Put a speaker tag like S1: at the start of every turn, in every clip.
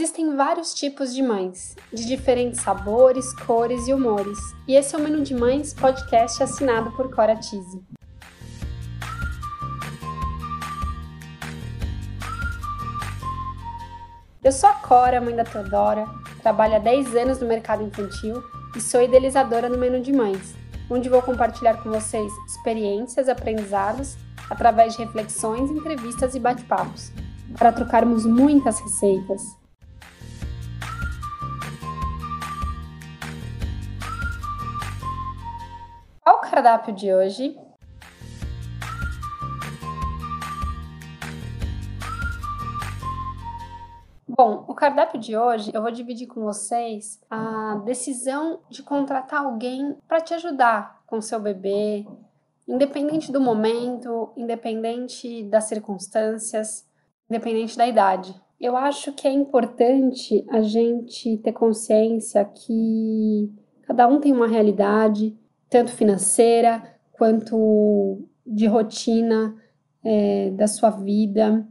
S1: Existem vários tipos de mães, de diferentes sabores, cores e humores. E esse é o Menu de Mães, podcast assinado por Cora Tise. Eu sou a Cora, mãe da Teodora, trabalho há 10 anos no mercado infantil e sou idealizadora do Menu de Mães, onde vou compartilhar com vocês experiências, aprendizados, através de reflexões, entrevistas e bate-papos, para trocarmos muitas receitas cardápio de hoje. Bom, o cardápio de hoje eu vou dividir com vocês a decisão de contratar alguém para te ajudar com seu bebê, independente do momento, independente das circunstâncias, independente da idade. Eu acho que é importante a gente ter consciência que cada um tem uma realidade, tanto financeira quanto de rotina é, da sua vida.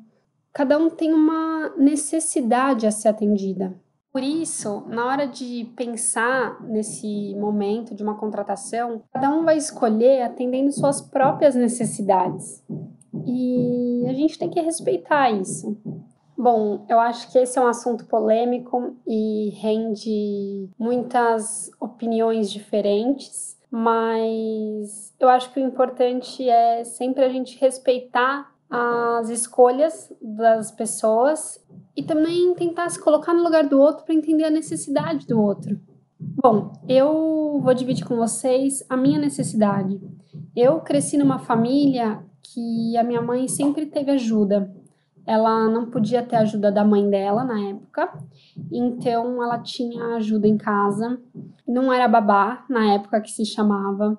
S1: Cada um tem uma necessidade a ser atendida. Por isso, na hora de pensar nesse momento de uma contratação, cada um vai escolher atendendo suas próprias necessidades. E a gente tem que respeitar isso. Bom, eu acho que esse é um assunto polêmico e rende muitas opiniões diferentes mas eu acho que o importante é sempre a gente respeitar as escolhas das pessoas e também tentar se colocar no lugar do outro para entender a necessidade do outro. Bom, eu vou dividir com vocês a minha necessidade. Eu cresci numa família que a minha mãe sempre teve ajuda. Ela não podia ter ajuda da mãe dela na época, então ela tinha ajuda em casa. Não era babá na época que se chamava,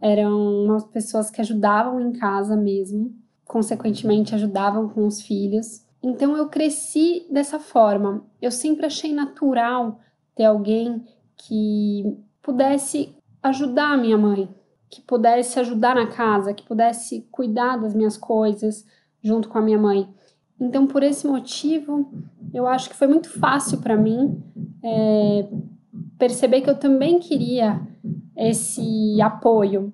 S1: eram umas pessoas que ajudavam em casa mesmo, consequentemente ajudavam com os filhos. Então eu cresci dessa forma. Eu sempre achei natural ter alguém que pudesse ajudar a minha mãe, que pudesse ajudar na casa, que pudesse cuidar das minhas coisas junto com a minha mãe. Então, por esse motivo, eu acho que foi muito fácil para mim é, perceber que eu também queria esse apoio,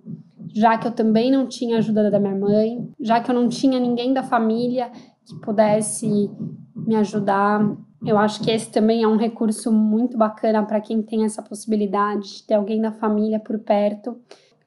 S1: já que eu também não tinha ajuda da minha mãe, já que eu não tinha ninguém da família que pudesse me ajudar. Eu acho que esse também é um recurso muito bacana para quem tem essa possibilidade de ter alguém da família por perto.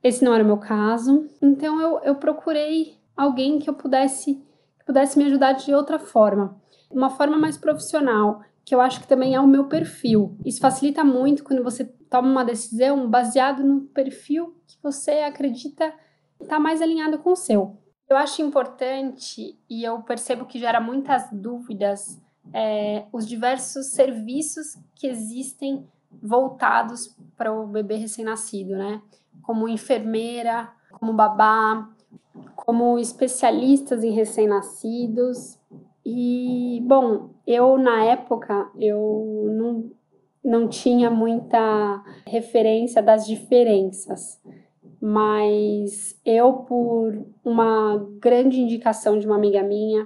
S1: Esse não era o meu caso, então eu, eu procurei alguém que eu pudesse pudesse me ajudar de outra forma, uma forma mais profissional, que eu acho que também é o meu perfil. Isso facilita muito quando você toma uma decisão baseado no perfil que você acredita está mais alinhado com o seu. Eu acho importante e eu percebo que gera muitas dúvidas é, os diversos serviços que existem voltados para o bebê recém-nascido, né? Como enfermeira, como babá, como especialistas em recém-nascidos. E, bom, eu na época eu não, não tinha muita referência das diferenças, mas eu, por uma grande indicação de uma amiga minha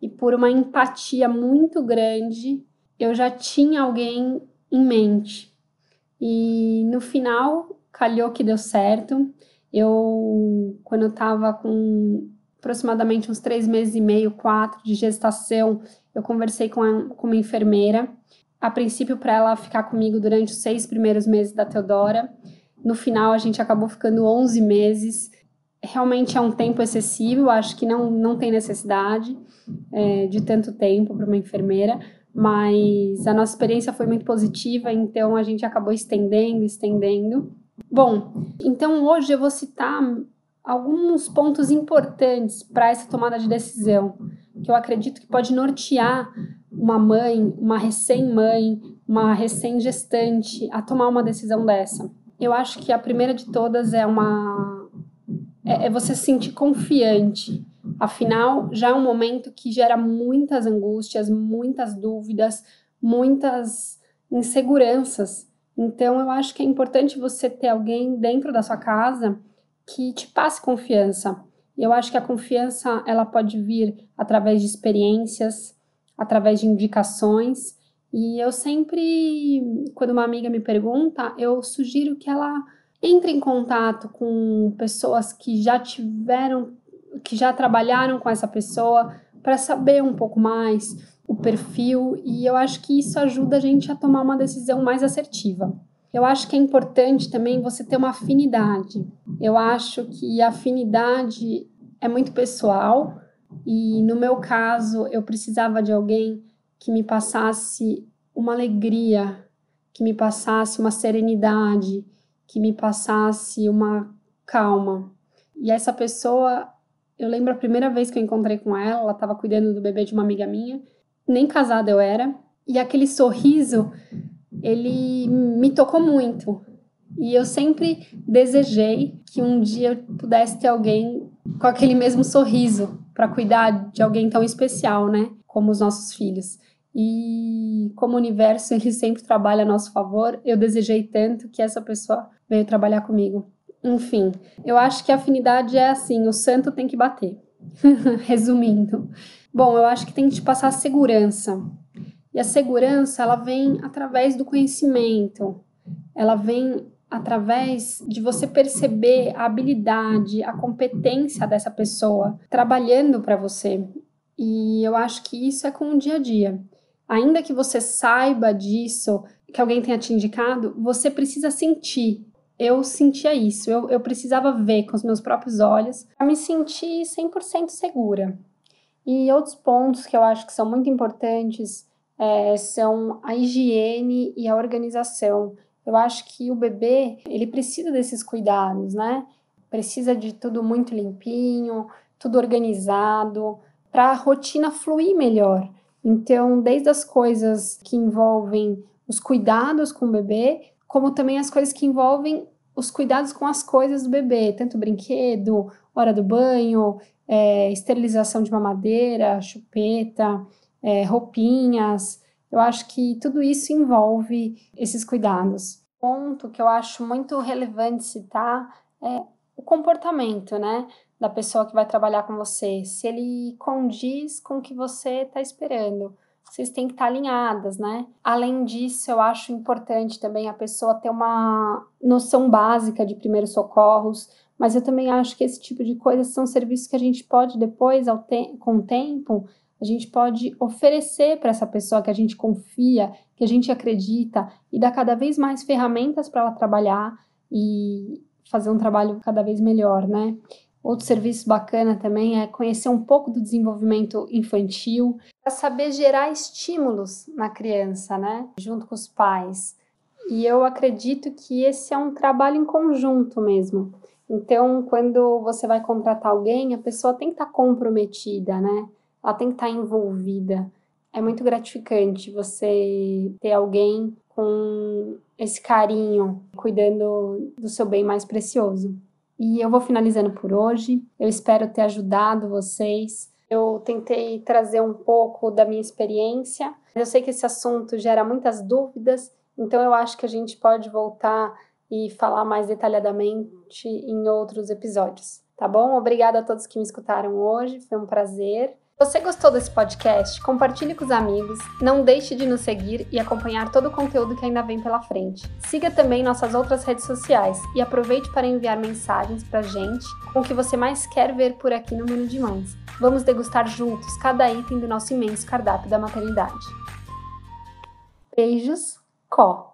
S1: e por uma empatia muito grande, eu já tinha alguém em mente. E no final, calhou que deu certo. Eu, quando eu estava com aproximadamente uns três meses e meio, quatro de gestação, eu conversei com, a, com uma enfermeira, a princípio para ela ficar comigo durante os seis primeiros meses da Teodora. No final, a gente acabou ficando 11 meses. Realmente é um tempo excessivo, acho que não, não tem necessidade é, de tanto tempo para uma enfermeira, mas a nossa experiência foi muito positiva, então a gente acabou estendendo, estendendo. Bom, então hoje eu vou citar alguns pontos importantes para essa tomada de decisão, que eu acredito que pode nortear uma mãe, uma recém-mãe, uma recém-gestante a tomar uma decisão dessa. Eu acho que a primeira de todas é uma é, é você se sentir confiante. Afinal, já é um momento que gera muitas angústias, muitas dúvidas, muitas inseguranças então, eu acho que é importante você ter alguém dentro da sua casa que te passe confiança. Eu acho que a confiança ela pode vir através de experiências, através de indicações E eu sempre, quando uma amiga me pergunta, eu sugiro que ela entre em contato com pessoas que já tiveram, que já trabalharam com essa pessoa, para saber um pouco mais o perfil, e eu acho que isso ajuda a gente a tomar uma decisão mais assertiva. Eu acho que é importante também você ter uma afinidade. Eu acho que a afinidade é muito pessoal, e no meu caso, eu precisava de alguém que me passasse uma alegria, que me passasse uma serenidade, que me passasse uma calma. E essa pessoa, eu lembro a primeira vez que eu encontrei com ela, ela estava cuidando do bebê de uma amiga minha, nem casada eu era, e aquele sorriso, ele me tocou muito. E eu sempre desejei que um dia eu pudesse ter alguém com aquele mesmo sorriso para cuidar de alguém tão especial, né? Como os nossos filhos. E como o universo ele sempre trabalha a nosso favor, eu desejei tanto que essa pessoa veio trabalhar comigo. Enfim, eu acho que a afinidade é assim, o santo tem que bater. Resumindo. Bom, eu acho que tem que te passar segurança. E a segurança, ela vem através do conhecimento. Ela vem através de você perceber a habilidade, a competência dessa pessoa trabalhando para você. E eu acho que isso é com o dia a dia ainda que você saiba disso, que alguém tenha te indicado, você precisa sentir. Eu sentia isso, eu, eu precisava ver com os meus próprios olhos para me sentir 100% segura. E outros pontos que eu acho que são muito importantes é, são a higiene e a organização. Eu acho que o bebê, ele precisa desses cuidados, né? Precisa de tudo muito limpinho, tudo organizado, para a rotina fluir melhor. Então, desde as coisas que envolvem os cuidados com o bebê, como também as coisas que envolvem os cuidados com as coisas do bebê, tanto brinquedo, hora do banho, é, esterilização de mamadeira, chupeta, é, roupinhas. Eu acho que tudo isso envolve esses cuidados. Ponto que eu acho muito relevante citar é o comportamento, né? da pessoa que vai trabalhar com você, se ele condiz com o que você está esperando. Vocês têm que estar alinhadas, né? Além disso, eu acho importante também a pessoa ter uma noção básica de primeiros socorros, mas eu também acho que esse tipo de coisas são serviços que a gente pode depois, te com o tempo, a gente pode oferecer para essa pessoa que a gente confia, que a gente acredita e dar cada vez mais ferramentas para ela trabalhar e fazer um trabalho cada vez melhor, né? Outro serviço bacana também é conhecer um pouco do desenvolvimento infantil, para saber gerar estímulos na criança, né? Junto com os pais. E eu acredito que esse é um trabalho em conjunto mesmo. Então, quando você vai contratar alguém, a pessoa tem que estar comprometida, né? Ela tem que estar envolvida. É muito gratificante você ter alguém com esse carinho, cuidando do seu bem mais precioso. E eu vou finalizando por hoje. Eu espero ter ajudado vocês. Eu tentei trazer um pouco da minha experiência. Eu sei que esse assunto gera muitas dúvidas, então eu acho que a gente pode voltar e falar mais detalhadamente em outros episódios, tá bom? Obrigada a todos que me escutaram hoje, foi um prazer. Você gostou desse podcast? Compartilhe com os amigos, não deixe de nos seguir e acompanhar todo o conteúdo que ainda vem pela frente. Siga também nossas outras redes sociais e aproveite para enviar mensagens para gente com o que você mais quer ver por aqui no Mundo de Mães. Vamos degustar juntos cada item do nosso imenso cardápio da maternidade. Beijos, Có!